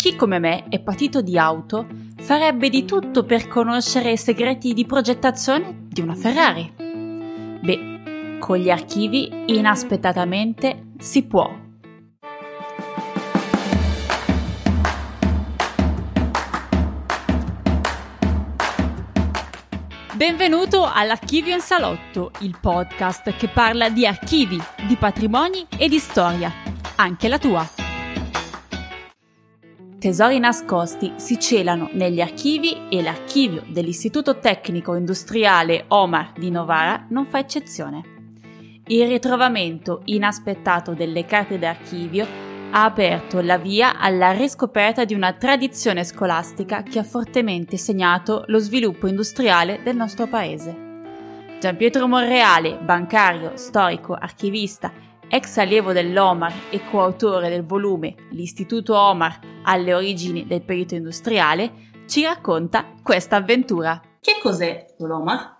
Chi come me è patito di auto farebbe di tutto per conoscere i segreti di progettazione di una Ferrari. Beh, con gli archivi inaspettatamente si può. Benvenuto all'Archivio in Salotto, il podcast che parla di archivi, di patrimoni e di storia, anche la tua. Tesori nascosti si celano negli archivi e l'archivio dell'Istituto Tecnico Industriale Omar di Novara non fa eccezione. Il ritrovamento inaspettato delle carte d'archivio ha aperto la via alla riscoperta di una tradizione scolastica che ha fortemente segnato lo sviluppo industriale del nostro paese. Gianpietro Monreale, bancario, storico, archivista ex allievo dell'Omar e coautore del volume L'Istituto Omar alle origini del perito industriale, ci racconta questa avventura. Che cos'è l'Omar?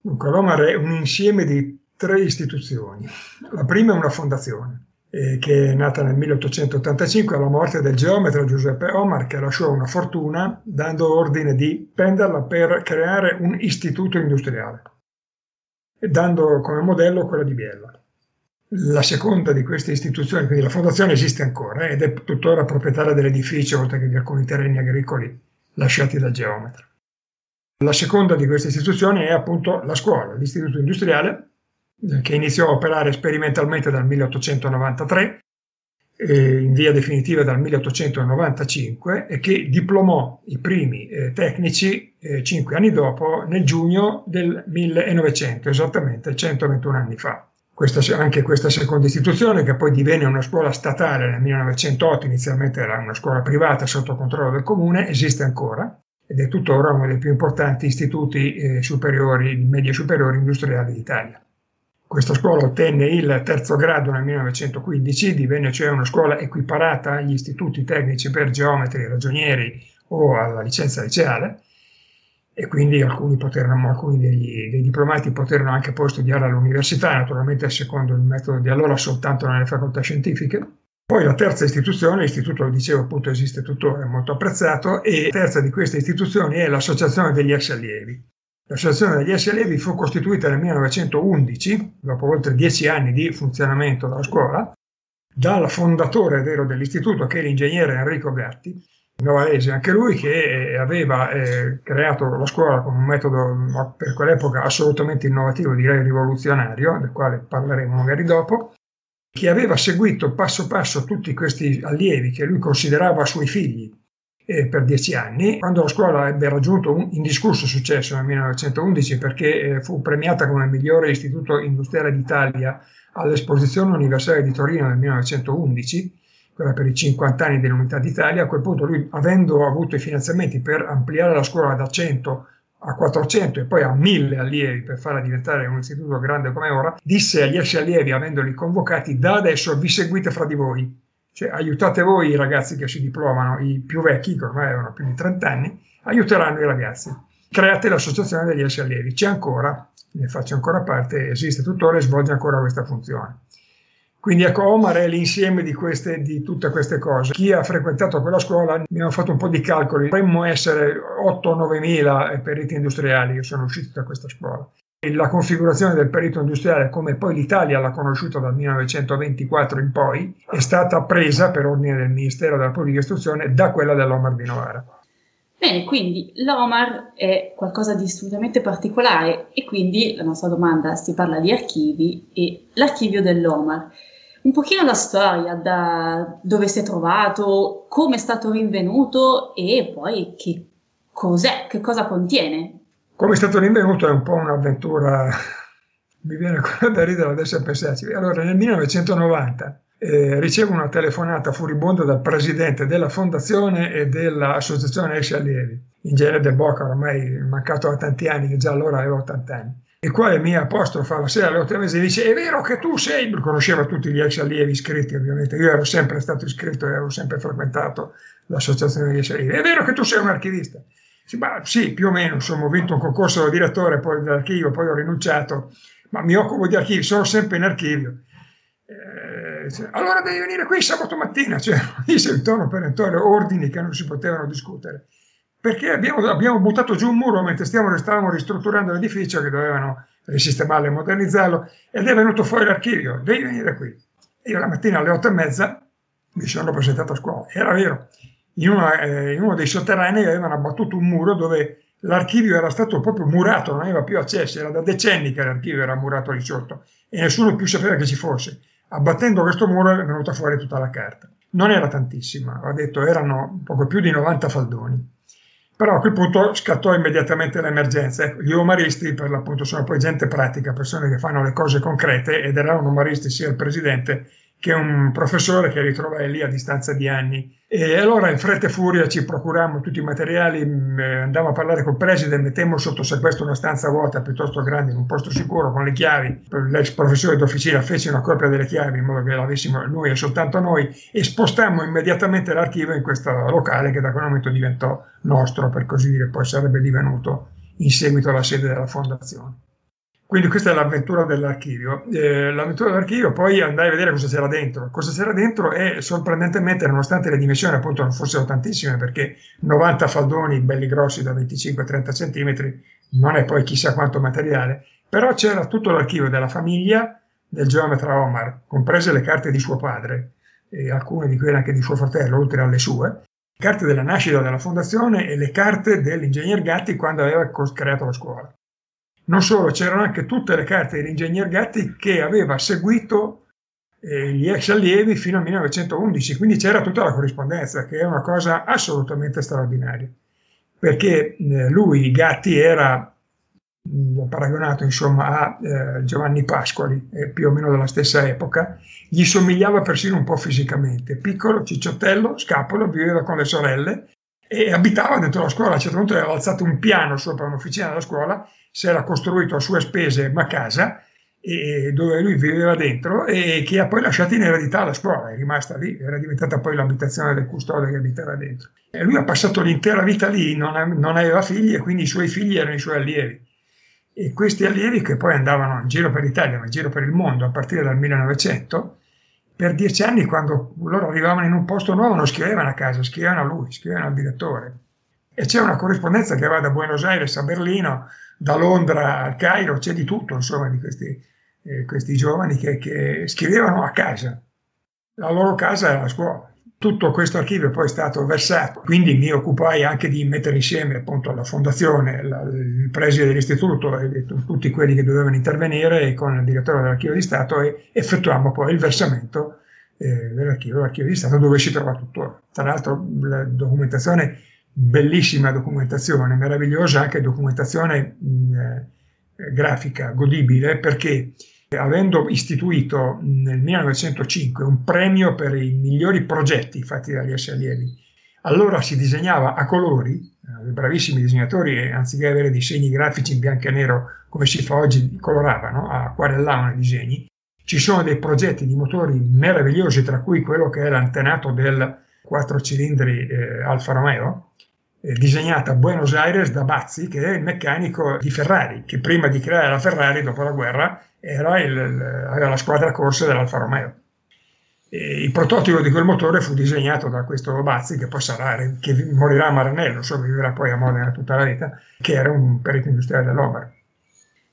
Dunque, l'Omar è un insieme di tre istituzioni. La prima è una fondazione, eh, che è nata nel 1885 alla morte del geometra Giuseppe Omar, che lasciò una fortuna dando ordine di prenderla per creare un istituto industriale, dando come modello quello di Biella. La seconda di queste istituzioni, quindi la fondazione, esiste ancora ed è tuttora proprietaria dell'edificio oltre che di alcuni terreni agricoli lasciati dal geometra. La seconda di queste istituzioni è appunto la scuola, l'istituto industriale, eh, che iniziò a operare sperimentalmente dal 1893 eh, in via definitiva dal 1895 e che diplomò i primi eh, tecnici eh, cinque anni dopo nel giugno del 1900, esattamente 121 anni fa questa, anche questa seconda istituzione, che poi divenne una scuola statale nel 1908, inizialmente era una scuola privata sotto controllo del comune, esiste ancora ed è tuttora uno dei più importanti istituti eh, superiori, medie superiori industriali d'Italia. Questa scuola ottenne il terzo grado nel 1915, divenne cioè una scuola equiparata agli istituti tecnici per geometri, ragionieri o alla licenza liceale e quindi alcuni, poterono, alcuni degli, dei diplomati poterono anche poi studiare all'università, naturalmente secondo il metodo di allora soltanto nelle facoltà scientifiche. Poi la terza istituzione, l'istituto, dicevo appunto, esiste tuttora, è molto apprezzato, e la terza di queste istituzioni è l'Associazione degli ex allievi. L'associazione degli ex allievi fu costituita nel 1911, dopo oltre dieci anni di funzionamento della scuola, dal fondatore vero dell'istituto, che è l'ingegnere Enrico Gatti, novarese, anche lui che eh, aveva eh, creato la scuola con un metodo per quell'epoca assolutamente innovativo, direi rivoluzionario, del quale parleremo magari dopo, che aveva seguito passo passo tutti questi allievi che lui considerava suoi figli eh, per dieci anni, quando la scuola ebbe raggiunto un indiscusso successo nel 1911 perché eh, fu premiata come migliore istituto industriale d'Italia all'esposizione universale di Torino nel 1911 quella per i 50 anni dell'Unità d'Italia, a quel punto lui, avendo avuto i finanziamenti per ampliare la scuola da 100 a 400 e poi a 1000 allievi per farla diventare un istituto grande come ora, disse agli ex allievi, avendoli convocati, da adesso vi seguite fra di voi, cioè aiutate voi i ragazzi che si diplomano, i più vecchi, che ormai avevano più di 30 anni, aiuteranno i ragazzi. Create l'associazione degli ex allievi, c'è ancora, ne faccio ancora parte, esiste tuttora e svolge ancora questa funzione. Quindi ecco, Omar è l'insieme di, queste, di tutte queste cose. Chi ha frequentato quella scuola, abbiamo fatto un po' di calcoli, dovremmo essere 8-9 mila periti industriali che sono usciti da questa scuola. E la configurazione del perito industriale, come poi l'Italia l'ha conosciuta dal 1924 in poi, è stata presa per ordine del Ministero della Pubblica Istruzione da quella dell'Omar di Novara. Bene, quindi l'Omar è qualcosa di assolutamente particolare e quindi la nostra domanda si parla di archivi e l'archivio dell'Omar un pochino la storia, da dove si è trovato, come è stato rinvenuto e poi che cos'è, che cosa contiene. Come è stato rinvenuto è un po' un'avventura, mi viene ancora da ridere adesso a pensarci. Allora, nel 1990 eh, ricevo una telefonata furibonda dal presidente della fondazione e dell'associazione Esci Allievi, Ingegnere De Bocca, ormai mancato da tanti anni, che già allora aveva 80 anni il quale mi apostrofa la sera alle otto e mezza e dice è vero che tu sei, conosceva tutti gli ex allievi iscritti ovviamente, io ero sempre stato iscritto e avevo sempre frequentato l'associazione degli ex allievi, è vero che tu sei un archivista? Sì, ma, sì più o meno, insomma ho vinto un concorso da direttore poi dell'archivio, poi ho rinunciato, ma mi occupo di archivi, sono sempre in archivio. Eh, allora devi venire qui sabato mattina, cioè, il tono perentorio, ordini che non si potevano discutere, perché abbiamo, abbiamo buttato giù un muro mentre stiamo, stavamo ristrutturando l'edificio che dovevano risistemarlo e modernizzarlo ed è venuto fuori l'archivio, devi venire qui. Io la mattina alle otto e mezza mi sono presentato a scuola, era vero, in, una, eh, in uno dei sotterranei avevano abbattuto un muro dove l'archivio era stato proprio murato, non aveva più accesso, era da decenni che l'archivio era murato lì sotto e nessuno più sapeva che ci fosse. Abbattendo questo muro è venuta fuori tutta la carta. Non era tantissima, ho detto erano poco più di 90 faldoni. Però a quel punto scattò immediatamente l'emergenza. Gli umoristi, per l'appunto, sono poi gente pratica, persone che fanno le cose concrete ed erano umoristi sia il presidente che un professore che ritrovai lì a distanza di anni. E allora in fretta e furia ci procurammo tutti i materiali, mm, eh, andammo a parlare col preside, mettemmo sotto sequestro una stanza vuota piuttosto grande, in un posto sicuro, con le chiavi. L'ex professore d'officina fece una copia delle chiavi in modo che l'avessimo noi e soltanto noi e spostammo immediatamente l'archivio in questo locale che da quel momento diventò nostro, per così dire, poi sarebbe divenuto in seguito la sede della fondazione. Quindi questa è l'avventura dell'archivio. Eh, l'avventura dell'archivio poi andai a vedere cosa c'era dentro. Cosa c'era dentro e sorprendentemente, nonostante le dimensioni appunto non fossero tantissime, perché 90 faldoni belli grossi da 25-30 cm non è poi chissà quanto materiale, però c'era tutto l'archivio della famiglia del geometra Omar, comprese le carte di suo padre e alcune di quelle anche di suo fratello, oltre alle sue, carte della nascita della fondazione e le carte dell'ingegner Gatti quando aveva creato la scuola. Non solo, c'erano anche tutte le carte dell'ingegner Gatti che aveva seguito eh, gli ex allievi fino al 1911, quindi c'era tutta la corrispondenza, che è una cosa assolutamente straordinaria, perché eh, lui, Gatti, era mh, mm, paragonato insomma a eh, Giovanni Pasquali, più o meno della stessa epoca, gli somigliava persino un po' fisicamente, piccolo, cicciottello, scapolo, viveva con le sorelle e abitava dentro la scuola, a un certo punto aveva alzato un piano sopra un'officina della scuola si era costruito a sue spese una casa e, dove lui viveva dentro e che ha poi lasciato in eredità la scuola, è rimasta lì, era diventata poi l'abitazione del custode che abitava dentro. E lui ha passato l'intera vita lì, non, non aveva figli e quindi i suoi figli erano i suoi allievi. E questi allievi che poi andavano in giro per l'Italia, ma in giro per il mondo a partire dal 1900, per dieci anni quando loro arrivavano in un posto nuovo non scrivevano a casa, scrivevano a lui, scrivevano al direttore. E c'è una corrispondenza che va da Buenos Aires a Berlino, da Londra al Cairo, c'è di tutto, insomma, di questi, eh, questi giovani che, che, scrivevano a casa. La loro casa era la scuola. Tutto questo archivio poi è stato versato, quindi mi occupai anche di mettere insieme appunto la fondazione, la, il preside dell'istituto e tutti quelli che dovevano intervenire e con il direttore dell'archivio di Stato e effettuammo poi il versamento eh, dell'archivio, l'archivio di Stato dove si trova tuttora. Tra l'altro la documentazione bellissima documentazione, meravigliosa anche documentazione mh, eh, grafica, godibile, perché avendo istituito nel 1905 un premio per i migliori progetti fatti dagli essi allievi, allora si disegnava a colori, eh, bravissimi disegnatori, anziché avere disegni grafici in bianco e nero come si fa oggi, coloravano, acquarellavano i disegni. Ci sono dei progetti di motori meravigliosi, tra cui quello che è l'antenato del 4 cilindri eh, Alfa Romeo, eh, disegnata a Buenos Aires da Bazzi, che è il meccanico di Ferrari, che prima di creare la Ferrari, dopo la guerra, era, il, era la squadra corsa dell'Alfa Romeo. E il prototipo di quel motore fu disegnato da questo Bazzi, che poi sarà, che morirà a Maranello, sopravviverà poi a Modena tutta la vita, che era un perito industriale dell'Omer.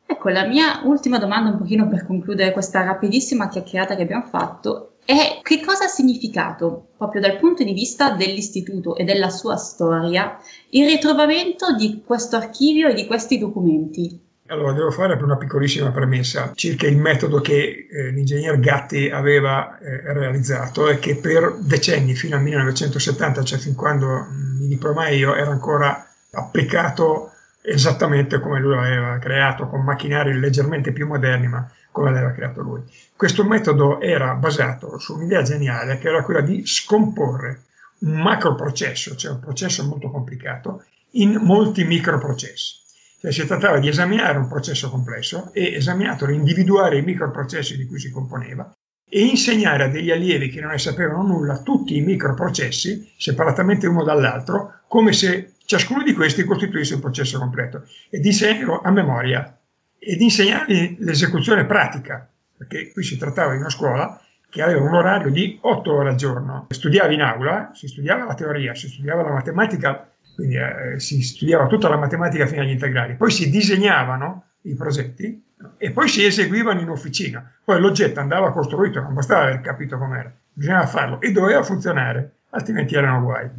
Ecco, la mia ultima domanda, un pochino per concludere questa rapidissima chiacchierata che abbiamo fatto, e che cosa ha significato, proprio dal punto di vista dell'istituto e della sua storia, il ritrovamento di questo archivio e di questi documenti? Allora, devo fare una piccolissima premessa circa il metodo che eh, l'ingegner Gatti aveva eh, realizzato e che per decenni, fino al 1970, cioè fin quando mm, mi diplomai io, era ancora applicato esattamente come lui l'aveva creato, con macchinari leggermente più moderni, ma come l'aveva creato lui. Questo metodo era basato su un'idea geniale che era quella di scomporre un macroprocesso, cioè un processo molto complicato, in molti microprocessi. Cioè si trattava di esaminare un processo complesso e esaminatolo, individuare i microprocessi di cui si componeva e insegnare a degli allievi che non ne sapevano nulla tutti i microprocessi, separatamente uno dall'altro, come se ciascuno di questi costituisse un processo completo e di insegnarlo a memoria ed insegnargli l'esecuzione pratica perché qui si trattava di una scuola che aveva un orario di 8 ore al giorno. Studiavi in aula, si studiava la teoria, si studiava la matematica, quindi eh, si studiava tutta la matematica fino agli integrali, poi si disegnavano i progetti e poi si eseguivano in officina. Poi l'oggetto andava costruito, non bastava aver capito com'era, bisognava farlo e doveva funzionare, altrimenti erano guai.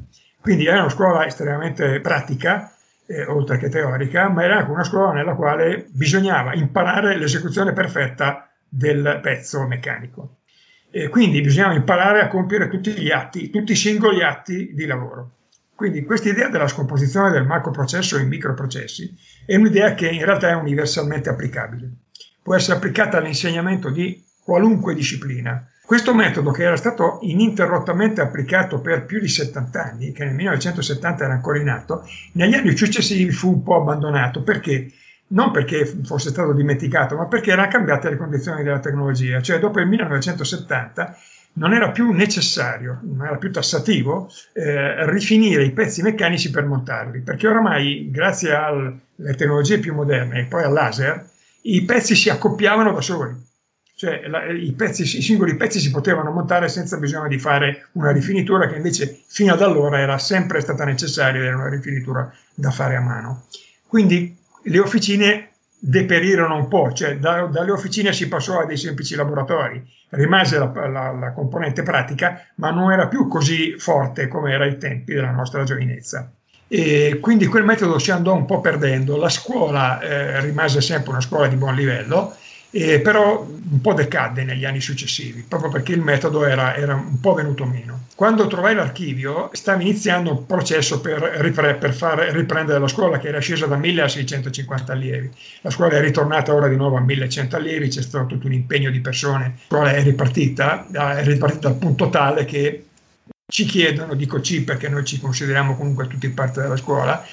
Quindi era una scuola estremamente pratica, eh, oltre che teorica, ma era anche una scuola nella quale bisognava imparare l'esecuzione perfetta del pezzo meccanico. E quindi bisognava imparare a compiere tutti gli atti, tutti i singoli atti di lavoro. Quindi questa idea della scomposizione del macroprocesso in microprocessi è un'idea che in realtà è universalmente applicabile. Può essere applicata all'insegnamento di qualunque disciplina. Questo metodo, che era stato ininterrottamente applicato per più di 70 anni, che nel 1970 era ancora in atto, negli anni successivi fu un po' abbandonato. Perché? Non perché fosse stato dimenticato, ma perché erano cambiate le condizioni della tecnologia. Cioè, dopo il 1970 non era più necessario, non era più tassativo eh, rifinire i pezzi meccanici per montarli, perché oramai, grazie alle tecnologie più moderne e poi al laser, i pezzi si accoppiavano da soli. Cioè la, i, pezzi, i singoli pezzi si potevano montare senza bisogno di fare una rifinitura che invece fino ad allora era sempre stata necessaria era una rifinitura da fare a mano. Quindi le officine deperirono un po', cioè da, dalle officine si passò a dei semplici laboratori, rimase la, la, la, componente pratica, ma non era più così forte come era ai tempi della nostra giovinezza. E quindi quel metodo si andò un po' perdendo, la scuola eh, rimase sempre una scuola di buon livello, eh, però un po' decadde negli anni successivi, proprio perché il metodo era, era un po' venuto meno. Quando trovai l'archivio, stava iniziando un processo per, ripre- per far riprendere la scuola che era scesa da 1000 a 650 allievi. La scuola è ritornata ora di nuovo a 1100 allievi, c'è stato tutto un impegno di persone, la scuola è ripartita, è ripartita al punto tale che ci chiedono, dico ci perché noi ci consideriamo comunque tutti parte della scuola,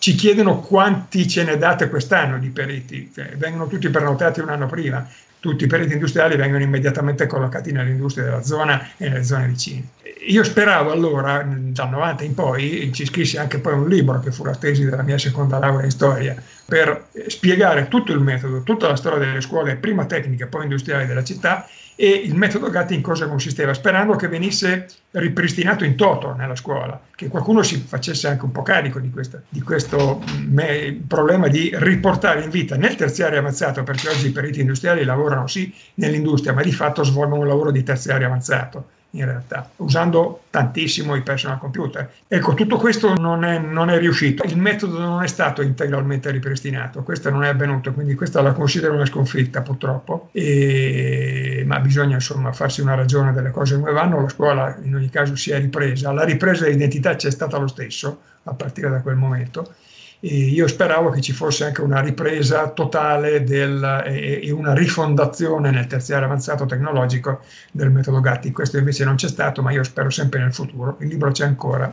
ci chiedono quanti ce ne date quest'anno di periti, cioè, vengono tutti prenotati un anno prima, tutti i periti industriali vengono immediatamente collocati nell'industria della zona e nelle zone vicine. Io speravo allora, dal 90 in poi, ci scrissi anche poi un libro che fu la tesi della mia seconda laurea in storia, per spiegare tutto il metodo, tutta la storia delle scuole, prima tecniche, poi industriali della città e il metodo Gatti in cosa consisteva, sperando che venisse ripristinato in toto nella scuola, che qualcuno si facesse anche un po' carico di, questa, di questo me, problema di riportare in vita nel terziario avanzato, perché oggi i periti industriali lavorano sì nell'industria, ma di fatto svolgono un lavoro di terziario avanzato in realtà, usando tantissimo i personal computer. Ecco, tutto questo non è, non è, riuscito, il metodo non è stato integralmente ripristinato, questo non è avvenuto, quindi questa la considero una sconfitta purtroppo, e, ma bisogna insomma farsi una ragione delle cose come vanno, la scuola in ogni caso si è ripresa, la ripresa dell'identità c'è stata lo stesso a partire da quel momento e io speravo che ci fosse anche una ripresa totale del, e, e, una rifondazione nel terziario avanzato tecnologico del metodo Gatti. Questo invece non c'è stato, ma io spero sempre nel futuro. Il libro c'è ancora,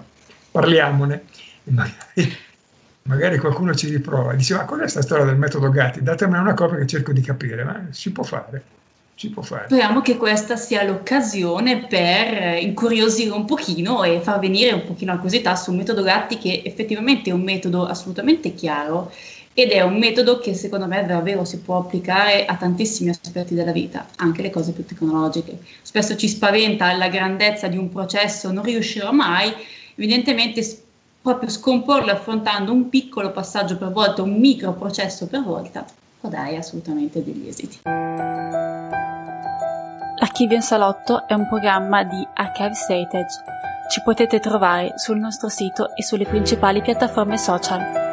parliamone. Magari, magari qualcuno ci riprova. Diceva, cos'è questa storia del metodo Gatti? Datemene una copia che cerco di capire, ma si può fare si può fare. Speriamo che questa sia l'occasione per incuriosire un pochino e far venire un pochino la curiosità sul metodo Gatti che effettivamente è un metodo assolutamente chiaro ed è un metodo che secondo me davvero si può applicare a tantissimi aspetti della vita, anche le cose più tecnologiche. Spesso ci spaventa la grandezza di un processo, non riuscirò mai, evidentemente proprio scomporlo affrontando un piccolo passaggio per volta, un micro processo per volta, può dare assolutamente degli esiti. Archivio in Salotto è un programma di Archives Heritage. Ci potete trovare sul nostro sito e sulle principali piattaforme social.